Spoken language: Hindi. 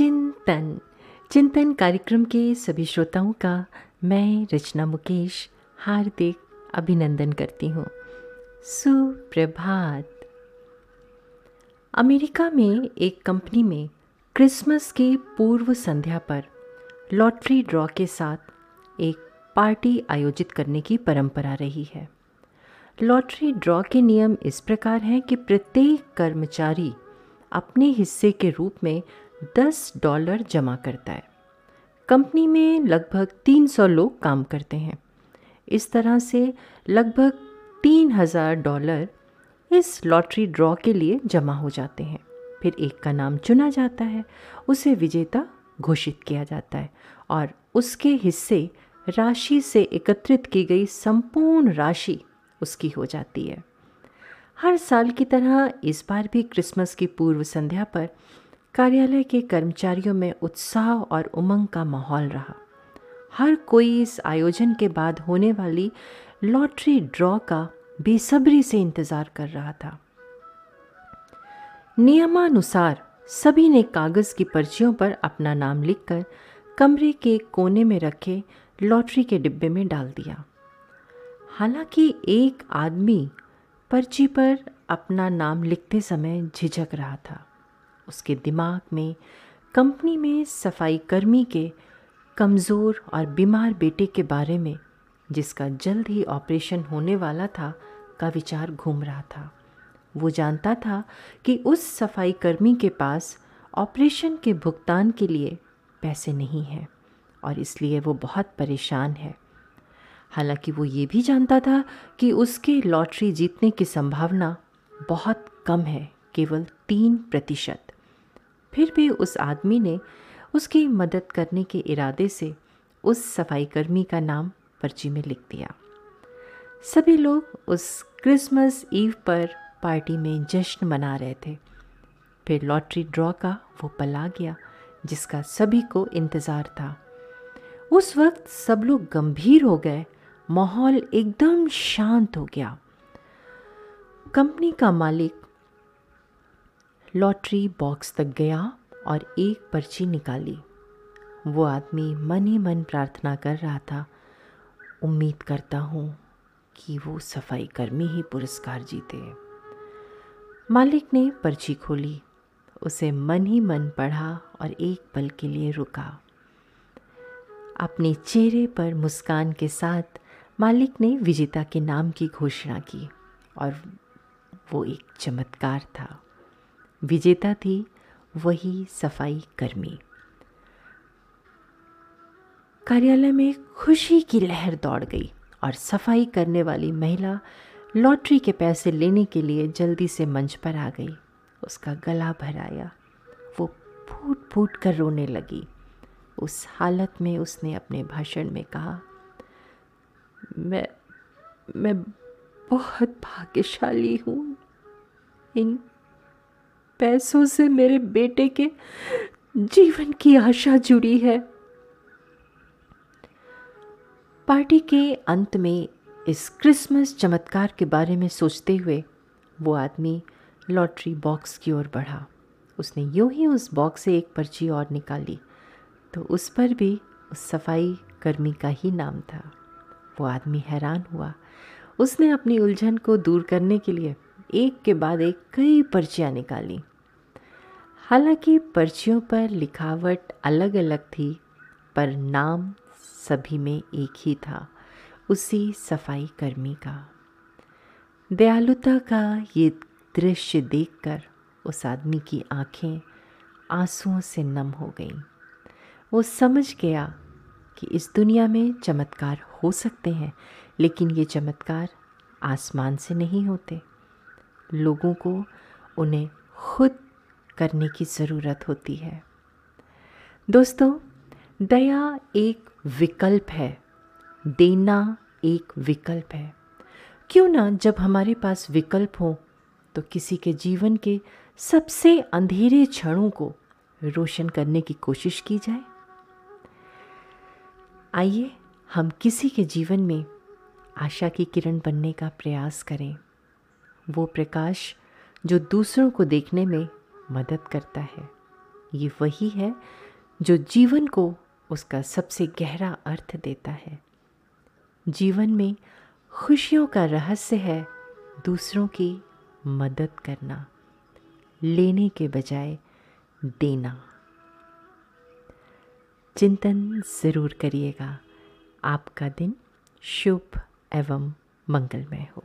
चिंतन। चिंतन कार्यक्रम के सभी श्रोताओं का मैं रचना मुकेश हार्दिक अभिनंदन करती हूँ। सुप्रभात। अमेरिका में एक कंपनी में क्रिसमस की पूर्व संध्या पर लॉटरी ड्रॉ के साथ एक पार्टी आयोजित करने की परंपरा रही है। लॉटरी ड्रॉ के नियम इस प्रकार हैं कि प्रत्येक कर्मचारी अपने हिस्से के रूप में 10 डॉलर जमा करता है। कंपनी में लगभग 300 लोग काम करते हैं। इस तरह से लगभग 3000 डॉलर इस लॉटरी ड्रॉ के लिए जमा हो जाते हैं। फिर एक का नाम चुना जाता है, उसे विजेता घोषित किया जाता है और उसके हिस्से राशि से एकत्रित की गई संपूर्ण राशि उसकी हो जाती है। हर साल की तरह इस बार भी क्रिसमस की पूर्व संध्या पर कार्यालय के कर्मचारियों में उत्साह और उमंग का माहौल रहा। हर कोई इस आयोजन के बाद होने वाली लॉटरी ड्रॉ का बेसब्री से इंतज़ार कर रहा था। नियमानुसार सभी ने कागज़ की पर्चियों पर अपना नाम लिखकर कमरे के कोने में रखे लॉटरी के डिब्बे में डाल दिया। हालाँकि एक आदमी पर्ची पर अपना नाम लिखते समय झिझक रहा था। उसके दिमाग में, कंपनी में सफ़ाई कर्मी के, कमज़ोर और बीमार बेटे के बारे में, जिसका जल्द ही ऑपरेशन होने वाला था, का विचार घूम रहा था। वो जानता था कि उस सफ़ाई कर्मी के पास ऑपरेशन के भुगतान के लिए पैसे नहीं हैं, और इसलिए वो बहुत परेशान है। हालाँकि वो ये भी जानता था कि उसके लॉटरी जीतने की संभावना बहुत कम है, केवल तीन प्रतिशत। फिर भी उस आदमी ने उसकी मदद करने के इरादे से उस सफाईकर्मी का नाम पर्ची में लिख दिया। सभी लोग उस क्रिसमस ईव पर पार्टी में जश्न मना रहे थे। फिर लॉटरी ड्रॉ का वो पल आ गया, जिसका सभी को इंतज़ार था। उस वक्त सब लोग गंभीर हो गए, माहौल एकदम शांत हो गया। कंपनी का मालिक लॉटरी बॉक्स तक गया और एक पर्ची निकाली। वो आदमी मन ही मन प्रार्थना कर रहा था, उम्मीद करता हूँ कि वो सफ़ाई कर्मी ही पुरस्कार जीते। मालिक ने पर्ची खोली, उसे मन ही मन पढ़ा और एक पल के लिए रुका। अपने चेहरे पर मुस्कान के साथ मालिक ने विजेता के नाम की घोषणा की और वो एक चमत्कार था। विजेता थी वही सफ़ाई कर्मी। कार्यालय में खुशी की लहर दौड़ गई और सफ़ाई करने वाली महिला लॉटरी के पैसे लेने के लिए जल्दी से मंच पर आ गई। उसका गला भर आया। वो फूट फूट कर रोने लगी। उस हालत में उसने अपने भाषण में कहा, मैं मैं बहुत भाग्यशाली हूँ। इन पैसों से मेरे बेटे के जीवन की आशा जुड़ी है। पार्टी के अंत में इस क्रिसमस चमत्कार के बारे में सोचते हुए वो आदमी लॉटरी बॉक्स की ओर बढ़ा। उसने यूँ ही उस बॉक्स से एक पर्ची और निकाली तो उस पर भी उस सफ़ाई कर्मी का ही नाम था। वो आदमी हैरान हुआ। उसने अपनी उलझन को दूर करने के लिए एक के बाद एक कई पर्चियाँ निकाली। हालाँकि पर्चियों पर लिखावट अलग अलग थी, पर नाम सभी में एक ही था, उसी सफ़ाई कर्मी का। दयालुता का ये दृश्य देखकर उस आदमी की आँखें आंसुओं से नम हो गईं। वो समझ गया कि इस दुनिया में चमत्कार हो सकते हैं, लेकिन ये चमत्कार आसमान से नहीं होते। लोगों को उन्हें खुद करने की ज़रूरत होती है। दोस्तों, दया एक विकल्प है, देना एक विकल्प है। क्यों ना जब हमारे पास विकल्प हो तो किसी के जीवन के सबसे अंधेरे क्षणों को रोशन करने की कोशिश की जाए। आइए हम किसी के जीवन में आशा की किरण बनने का प्रयास करें। वो प्रकाश जो दूसरों को देखने में मदद करता है। ये वही है जो जीवन को उसका सबसे गहरा अर्थ देता है। जीवन में खुशियों का रहस्य है दूसरों की मदद करना, लेने के बजाय देना। चिंतन ज़रूर करिएगा। आपका दिन शुभ एवं मंगलमय हो।